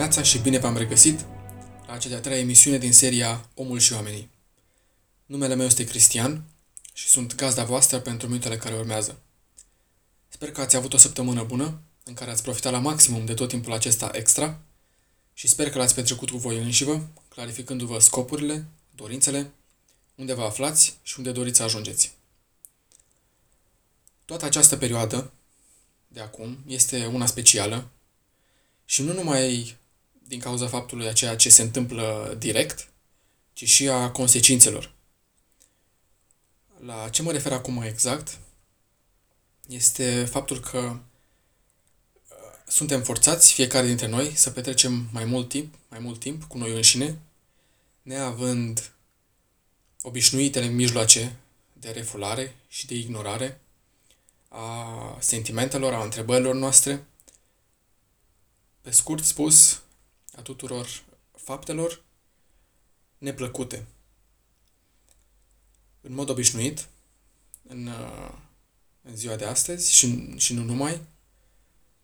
Bună dimineața și bine v-am regăsit la cea de-a treia emisiune din seria Omul și oamenii. Numele meu este Cristian și sunt gazda voastră pentru minutele care urmează. Sper că ați avut o săptămână bună în care ați profitat la maximum de tot timpul acesta extra și sper că l-ați petrecut cu voi înșivă, clarificându-vă scopurile, dorințele, unde vă aflați și unde doriți să ajungeți. Toată această perioadă de acum este una specială și nu numai din cauza faptului a ceea ce se întâmplă direct, ci și a consecințelor. La ce mă refer acum exact este faptul că uh, suntem forțați, fiecare dintre noi, să petrecem mai mult timp, mai mult timp cu noi înșine, neavând obișnuitele mijloace de refulare și de ignorare a sentimentelor, a întrebărilor noastre, pe scurt spus, a tuturor faptelor neplăcute. În mod obișnuit, în, uh, în ziua de astăzi și, și nu numai,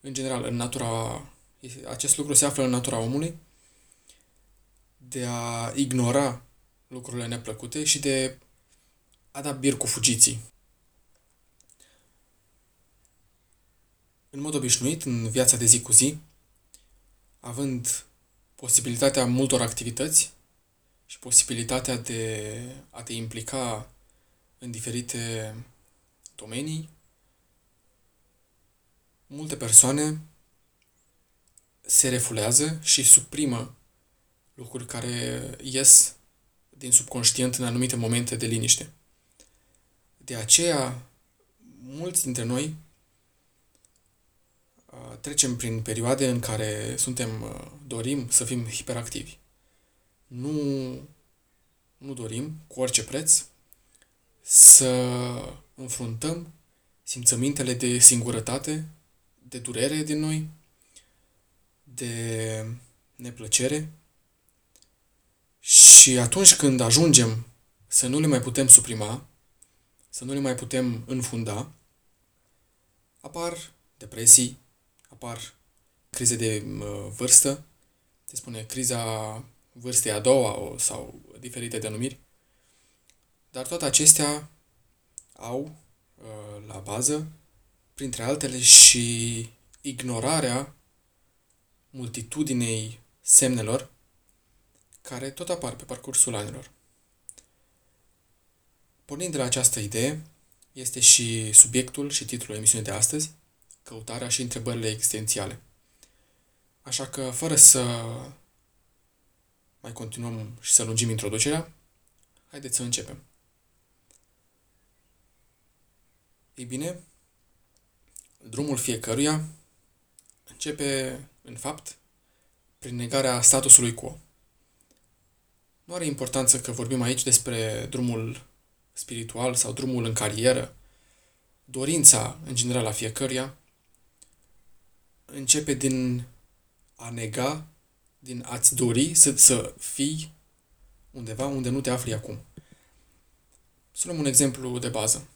în general, în natura, acest lucru se află în natura omului, de a ignora lucrurile neplăcute și de a da bir cu fugiții. În mod obișnuit, în viața de zi cu zi, având posibilitatea multor activități și posibilitatea de a te implica în diferite domenii, multe persoane se refulează și suprimă lucruri care ies din subconștient în anumite momente de liniște. De aceea, mulți dintre noi trecem prin perioade în care suntem, dorim să fim hiperactivi. Nu, nu dorim, cu orice preț, să înfruntăm simțămintele de singurătate, de durere din noi, de neplăcere. Și atunci când ajungem să nu le mai putem suprima, să nu le mai putem înfunda, apar depresii, apar crize de vârstă, se spune criza vârstei a doua sau diferite denumiri, dar toate acestea au la bază, printre altele, și ignorarea multitudinei semnelor care tot apar pe parcursul anilor. Pornind de la această idee, este și subiectul și titlul emisiunii de astăzi, căutarea și întrebările existențiale. Așa că, fără să mai continuăm și să lungim introducerea, haideți să începem. Ei bine, drumul fiecăruia începe, în fapt, prin negarea statusului quo. Nu are importanță că vorbim aici despre drumul spiritual sau drumul în carieră, dorința, în general, a fiecăruia începe din a nega, din a-ți dori să, să fii undeva unde nu te afli acum. Să luăm un exemplu de bază.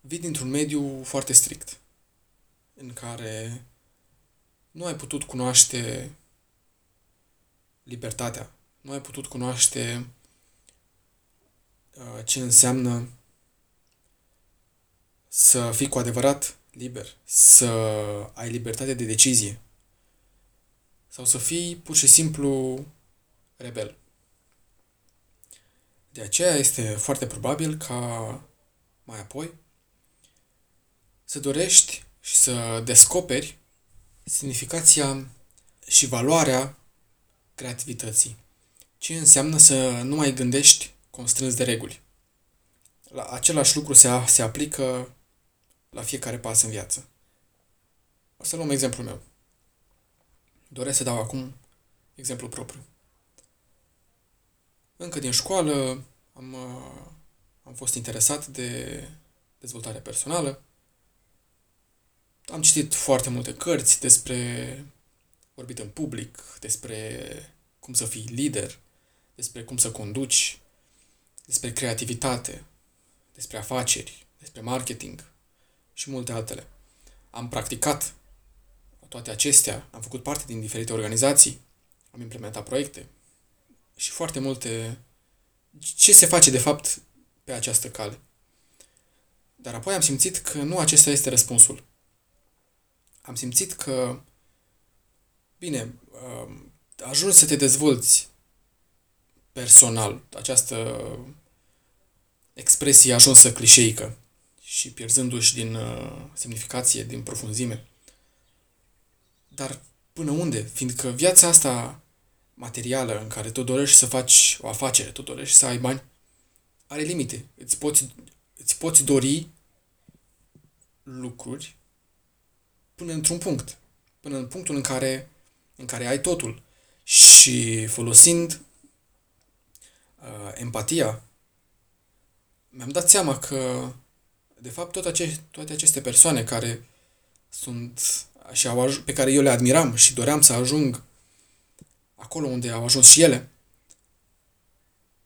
Vii dintr-un mediu foarte strict, în care nu ai putut cunoaște libertatea, nu ai putut cunoaște uh, ce înseamnă să fii cu adevărat liber, să ai libertate de decizie sau să fii pur și simplu rebel. De aceea este foarte probabil ca mai apoi să dorești și să descoperi semnificația și valoarea creativității. Ce înseamnă să nu mai gândești constrâns de reguli. La același lucru se, se aplică la fiecare pas în viață. O să luăm exemplul meu. Doresc să dau acum exemplu propriu. Încă din școală am, am fost interesat de dezvoltare personală. Am citit foarte multe cărți despre vorbit în public, despre cum să fii lider, despre cum să conduci, despre creativitate, despre afaceri, despre marketing, și multe altele. Am practicat toate acestea, am făcut parte din diferite organizații, am implementat proiecte și foarte multe... Ce se face, de fapt, pe această cale? Dar apoi am simțit că nu acesta este răspunsul. Am simțit că, bine, um, ajungi să te dezvolți personal. Această expresie ajunsă clișeică și pierzându-și din uh, semnificație, din profunzime. Dar până unde? Fiindcă viața asta materială în care tu dorești să faci o afacere, tu dorești să ai bani, are limite. Îți poți, îți poți dori lucruri până într-un punct. Până în punctul în care, în care ai totul. Și folosind uh, empatia, mi-am dat seama că, de fapt, tot ace- toate aceste persoane care sunt și au aj- pe care eu le admiram și doream să ajung acolo unde au ajuns și ele,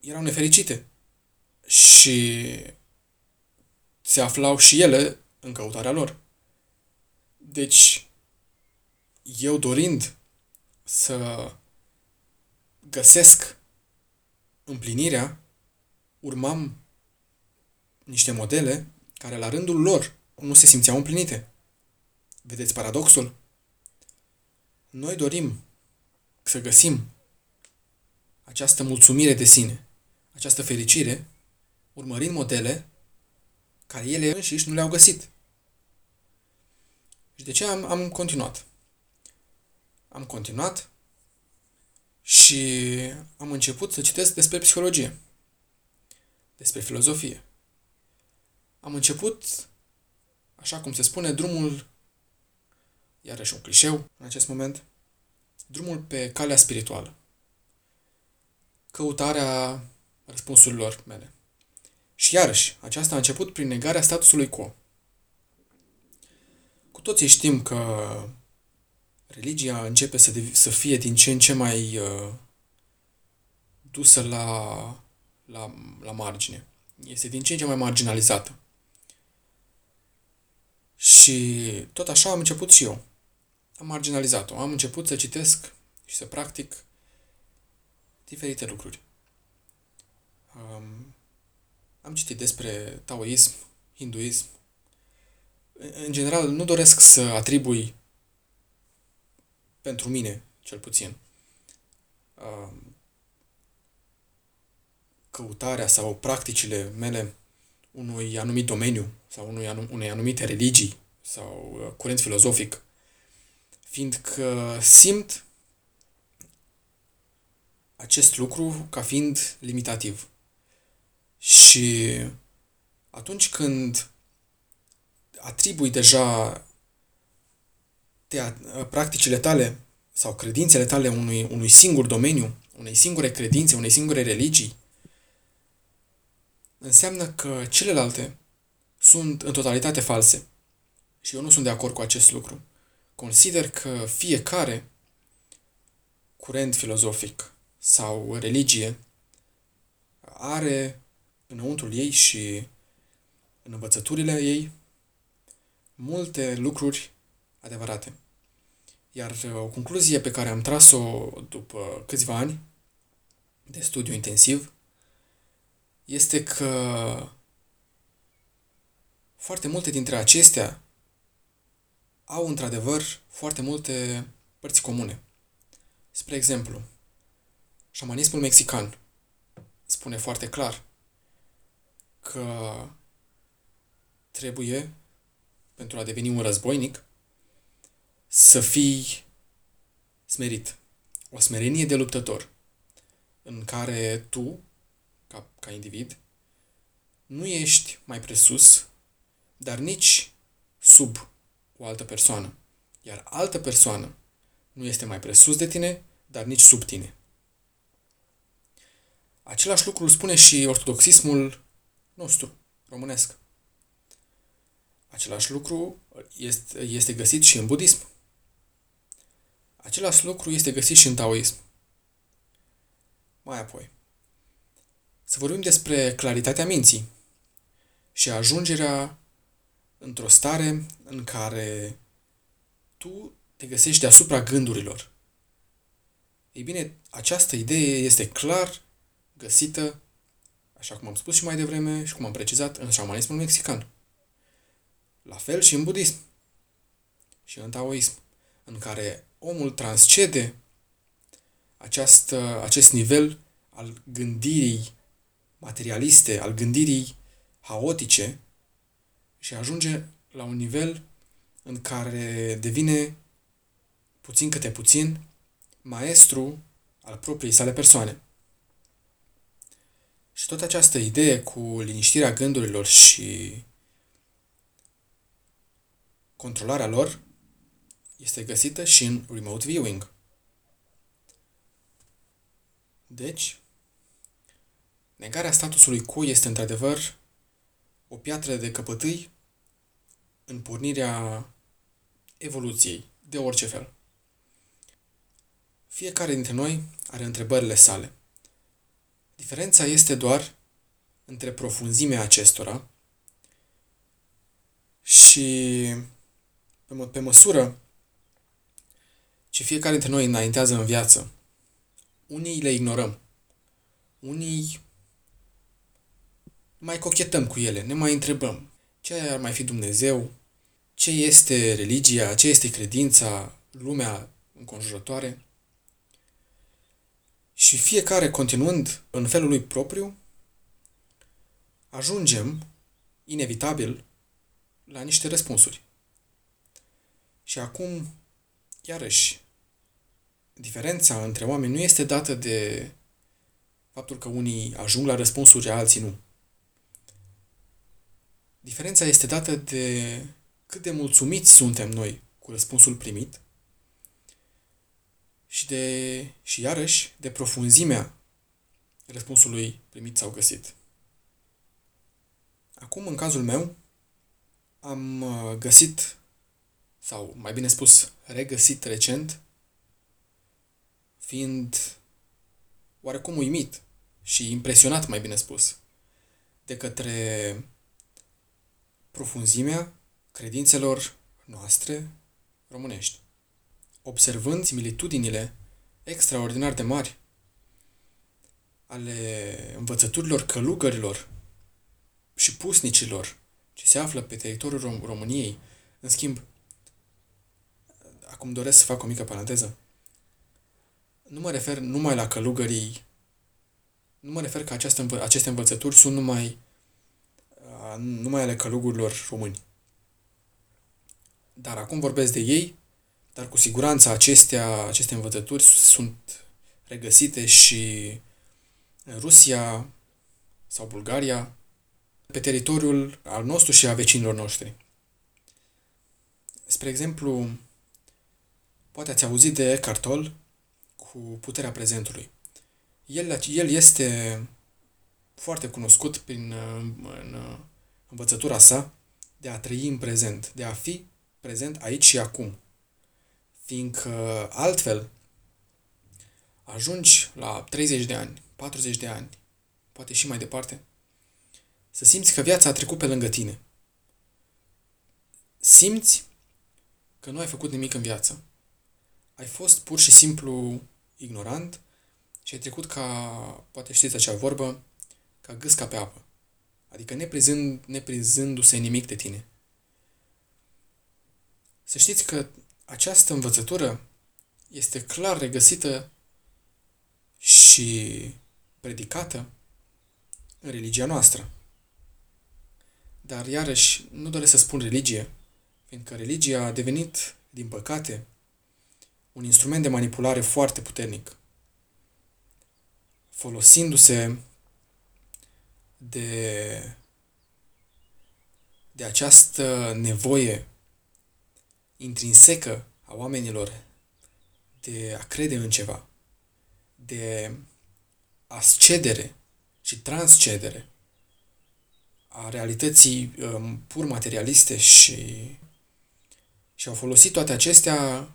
erau nefericite. Și se aflau și ele în căutarea lor. Deci, eu dorind să găsesc împlinirea, urmam niște modele care la rândul lor nu se simțeau împlinite. Vedeți paradoxul? Noi dorim să găsim această mulțumire de sine, această fericire, urmărind modele care ele înșiși nu le-au găsit. Și de ce am, am continuat? Am continuat și am început să citesc despre psihologie, despre filozofie. Am început, așa cum se spune, drumul, iarăși un clișeu în acest moment, drumul pe calea spirituală. Căutarea răspunsurilor mele. Și iarăși, aceasta a început prin negarea statusului quo. Cu toții știm că religia începe să, dev- să fie din ce în ce mai uh, dusă la, la, la margine. Este din ce în ce mai marginalizată. Și tot așa am început și eu. Am marginalizat-o. Am început să citesc și să practic diferite lucruri. Um, am citit despre taoism, hinduism. În general, nu doresc să atribui pentru mine, cel puțin, um, căutarea sau practicile mele unui anumit domeniu sau unui anum, unei anumite religii sau uh, curent filozofic, fiindcă simt acest lucru ca fiind limitativ. Și atunci când atribui deja te, practicile tale sau credințele tale unui, unui singur domeniu, unei singure credințe, unei singure religii, înseamnă că celelalte sunt în totalitate false. Și eu nu sunt de acord cu acest lucru. Consider că fiecare curent filozofic sau religie are înăuntrul ei și în învățăturile ei multe lucruri adevărate. Iar uh, o concluzie pe care am tras-o după câțiva ani de studiu intensiv este că foarte multe dintre acestea au într-adevăr foarte multe părți comune. Spre exemplu, șamanismul mexican spune foarte clar că trebuie, pentru a deveni un războinic, să fii smerit. O smerenie de luptător, în care tu, ca, ca individ, nu ești mai presus, dar nici sub o altă persoană. Iar altă persoană nu este mai presus de tine, dar nici sub tine. Același lucru îl spune și ortodoxismul nostru, românesc. Același lucru este, este găsit și în budism. Același lucru este găsit și în taoism. Mai apoi, să vorbim despre claritatea minții și ajungerea într-o stare în care tu te găsești deasupra gândurilor. Ei bine, această idee este clar găsită, așa cum am spus și mai devreme și cum am precizat, în șamanismul mexican. La fel și în budism și în taoism, în care omul transcede această, acest nivel al gândirii materialiste, al gândirii haotice și ajunge la un nivel în care devine puțin câte puțin maestru al propriei sale persoane. Și tot această idee cu liniștirea gândurilor și controlarea lor este găsită și în remote viewing. Deci, negarea statusului quo este într-adevăr o piatră de căpătâi în pornirea evoluției, de orice fel. Fiecare dintre noi are întrebările sale. Diferența este doar între profunzimea acestora și pe, mă, pe măsură ce fiecare dintre noi înaintează în viață, unii le ignorăm, unii mai cochetăm cu ele, ne mai întrebăm ce ar mai fi Dumnezeu, ce este religia, ce este credința, lumea înconjurătoare. Și fiecare continuând în felul lui propriu, ajungem, inevitabil, la niște răspunsuri. Și acum, iarăși, diferența între oameni nu este dată de faptul că unii ajung la răspunsuri, alții nu. Diferența este dată de cât de mulțumiți suntem noi cu răspunsul primit și de, și iarăși, de profunzimea răspunsului primit sau găsit. Acum, în cazul meu, am uh, găsit, sau mai bine spus, regăsit recent, fiind oarecum uimit și impresionat, mai bine spus, de către profunzimea credințelor noastre românești, observând similitudinile extraordinar de mari ale învățăturilor călugărilor și pusnicilor ce se află pe teritoriul Rom- României. În schimb, acum doresc să fac o mică paranteză. Nu mă refer numai la călugării, nu mă refer că această, aceste învățături sunt numai, numai ale călugurilor români. Dar acum vorbesc de ei, dar cu siguranță acestea, aceste învățături sunt regăsite și în Rusia sau Bulgaria, pe teritoriul al nostru și a vecinilor noștri. Spre exemplu, poate ați auzit de Cartol cu puterea prezentului. El, el este foarte cunoscut prin în învățătura sa de a trăi în prezent, de a fi prezent aici și acum. Fiindcă altfel ajungi la 30 de ani, 40 de ani, poate și mai departe, să simți că viața a trecut pe lângă tine. Simți că nu ai făcut nimic în viață. Ai fost pur și simplu ignorant și ai trecut ca, poate știți acea vorbă, ca gâsca pe apă. Adică neprizând, neprizându-se nimic de tine. Să știți că această învățătură este clar regăsită și predicată în religia noastră. Dar iarăși nu doresc să spun religie, fiindcă religia a devenit, din păcate, un instrument de manipulare foarte puternic. Folosindu-se de, de această nevoie intrinsecă a oamenilor de a crede în ceva, de ascedere și transcedere a realității um, pur materialiste și, și au folosit toate acestea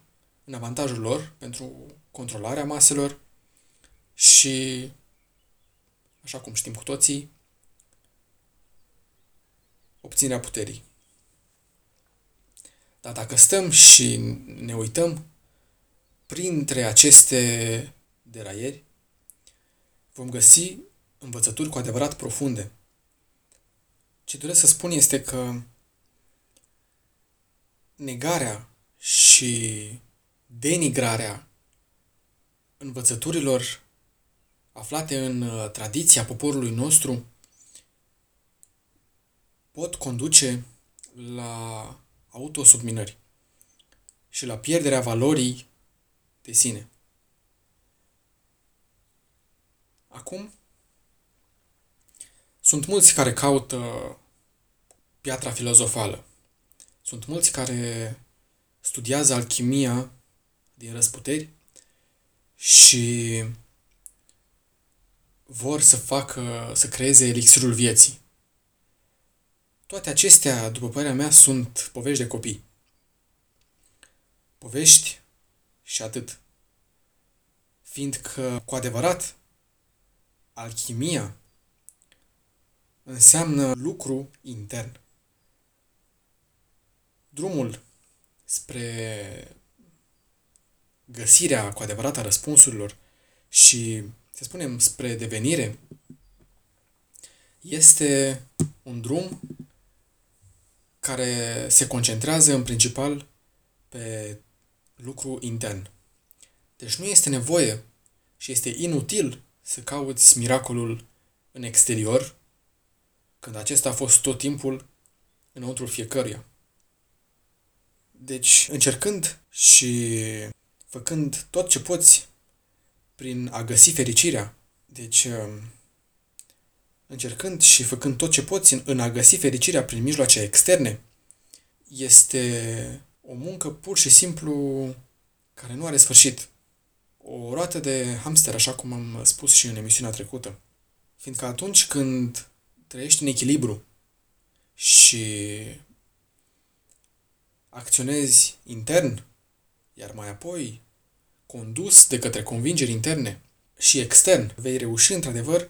în avantajul lor pentru controlarea maselor și, așa cum știm cu toții, obținerea puterii. Dar dacă stăm și ne uităm printre aceste deraieri, vom găsi învățături cu adevărat profunde. Ce doresc să spun este că negarea și denigrarea învățăturilor aflate în uh, tradiția poporului nostru pot conduce la autosubminări și la pierderea valorii de sine. Acum, sunt mulți care caută piatra filozofală. Sunt mulți care studiază alchimia din răsputeri și vor să facă, să creeze elixirul vieții. Toate acestea, după părerea mea, sunt povești de copii. Povești și atât. Fiindcă, cu adevărat, alchimia înseamnă lucru intern. Drumul spre găsirea cu adevărat a răspunsurilor și, să spunem, spre devenire, este un drum care se concentrează în principal pe lucru intern. Deci nu este nevoie și este inutil să cauți miracolul în exterior, când acesta a fost tot timpul înăuntru fiecăruia. Deci, încercând și făcând tot ce poți prin a găsi fericirea, deci um, încercând și făcând tot ce poți în a găsi fericirea prin mijloace externe, este o muncă pur și simplu care nu are sfârșit. O roată de hamster, așa cum am spus și în emisiunea trecută. Fiindcă atunci când trăiești în echilibru și acționezi intern, iar mai apoi condus de către convingeri interne și extern, vei reuși într-adevăr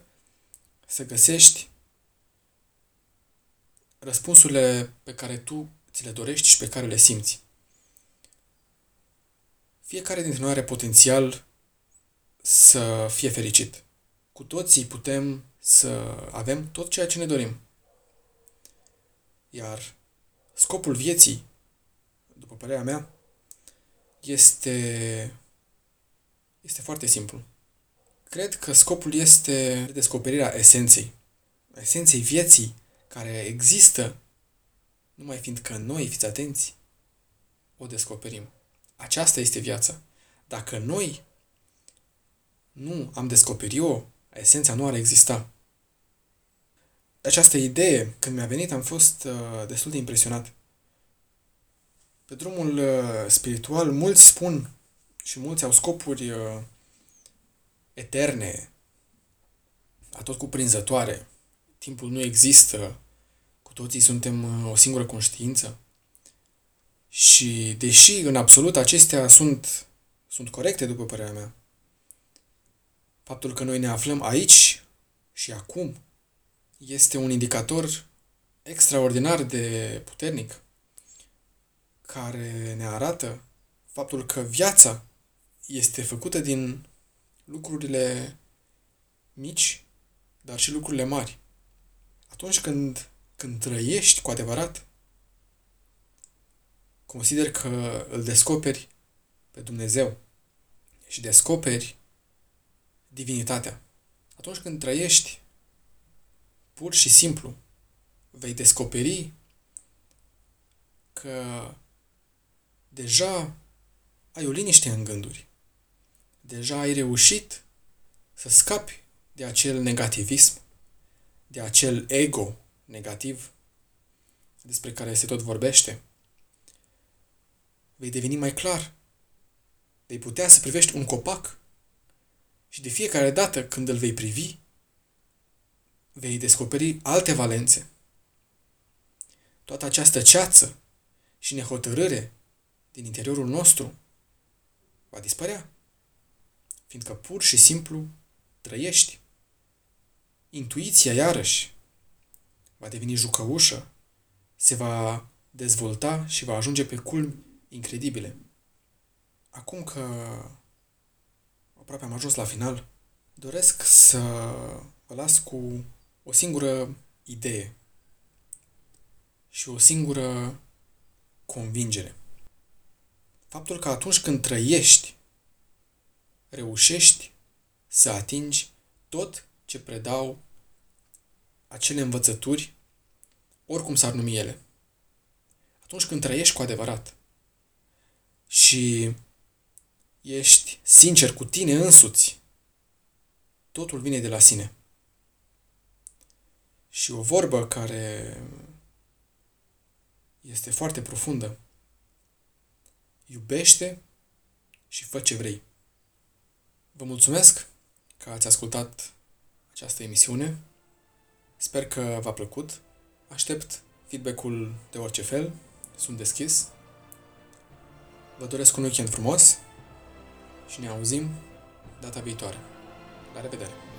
să găsești răspunsurile pe care tu ți le dorești și pe care le simți. Fiecare dintre noi are potențial să fie fericit. Cu toții putem să avem tot ceea ce ne dorim. Iar scopul vieții, după părerea mea, este, este foarte simplu. Cred că scopul este descoperirea esenței. Esenței vieții care există numai fiindcă noi, fiți atenți, o descoperim. Aceasta este viața. Dacă noi nu am descoperit-o, esența nu ar exista. Această idee, când mi-a venit, am fost uh, destul de impresionat. Pe drumul uh, spiritual, mulți spun și mulți au scopuri uh, eterne, atot cuprinzătoare. Timpul nu există, cu toții suntem uh, o singură conștiință. Și deși în absolut acestea sunt, sunt corecte, după părerea mea, faptul că noi ne aflăm aici și acum este un indicator extraordinar de puternic care ne arată faptul că viața este făcută din lucrurile mici, dar și lucrurile mari. Atunci când, când trăiești cu adevărat, consider că îl descoperi pe Dumnezeu și descoperi divinitatea. Atunci când trăiești pur și simplu, vei descoperi că deja ai o liniște în gânduri. Deja ai reușit să scapi de acel negativism, de acel ego negativ despre care se tot vorbește. Vei deveni mai clar. Vei putea să privești un copac și de fiecare dată când îl vei privi, vei descoperi alte valențe. Toată această ceață și nehotărâre din interiorul nostru va dispărea, fiindcă pur și simplu trăiești. Intuiția, iarăși, va deveni jucăușă, se va dezvolta și va ajunge pe culmi incredibile. Acum că aproape am ajuns la final, doresc să vă las cu o singură idee și o singură convingere. Faptul că atunci când trăiești, reușești să atingi tot ce predau acele învățături, oricum s-ar numi ele. Atunci când trăiești cu adevărat și ești sincer cu tine însuți, totul vine de la sine. Și o vorbă care este foarte profundă. Iubește și fă ce vrei. Vă mulțumesc că ați ascultat această emisiune. Sper că v-a plăcut. Aștept feedback-ul de orice fel. Sunt deschis. Vă doresc un weekend frumos și ne auzim data viitoare. La revedere!